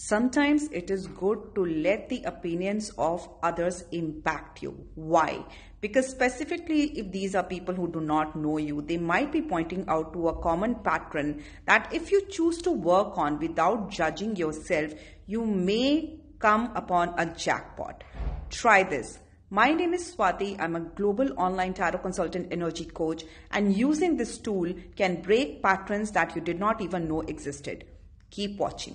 Sometimes it is good to let the opinions of others impact you. Why? Because specifically, if these are people who do not know you, they might be pointing out to a common pattern that if you choose to work on without judging yourself, you may come upon a jackpot. Try this. My name is Swati. I'm a global online tarot consultant energy coach, and using this tool can break patterns that you did not even know existed. Keep watching.